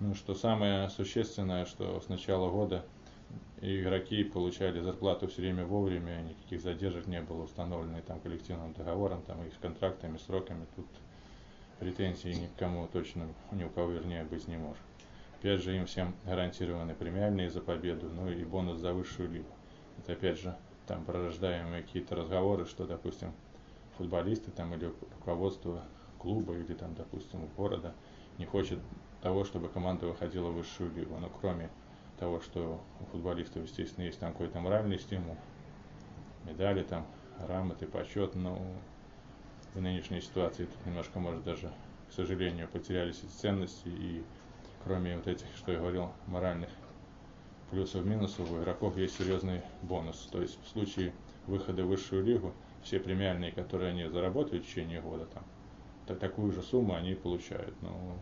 Ну, что самое существенное, что с начала года игроки получали зарплату все время вовремя, никаких задержек не было установлено там коллективным договором, там и с контрактами, сроками. Тут претензий никому точно, ни у кого вернее быть не может. Опять же, им всем гарантированы премиальные за победу, ну и бонус за высшую лигу. Это опять же там пророждаемые какие-то разговоры, что, допустим, футболисты там или руководство клуба или там, допустим, города не хочет того, чтобы команда выходила в высшую лигу. Но кроме того, что у футболистов, естественно, есть там какой-то моральный стимул, медали там, грамоты, почет, но в нынешней ситуации тут немножко, может, даже, к сожалению, потерялись эти ценности, и кроме вот этих, что я говорил, моральных плюсов минусов, у игроков есть серьезный бонус. То есть в случае выхода в высшую лигу, все премиальные, которые они заработают в течение года, там, такую же сумму они получают. Но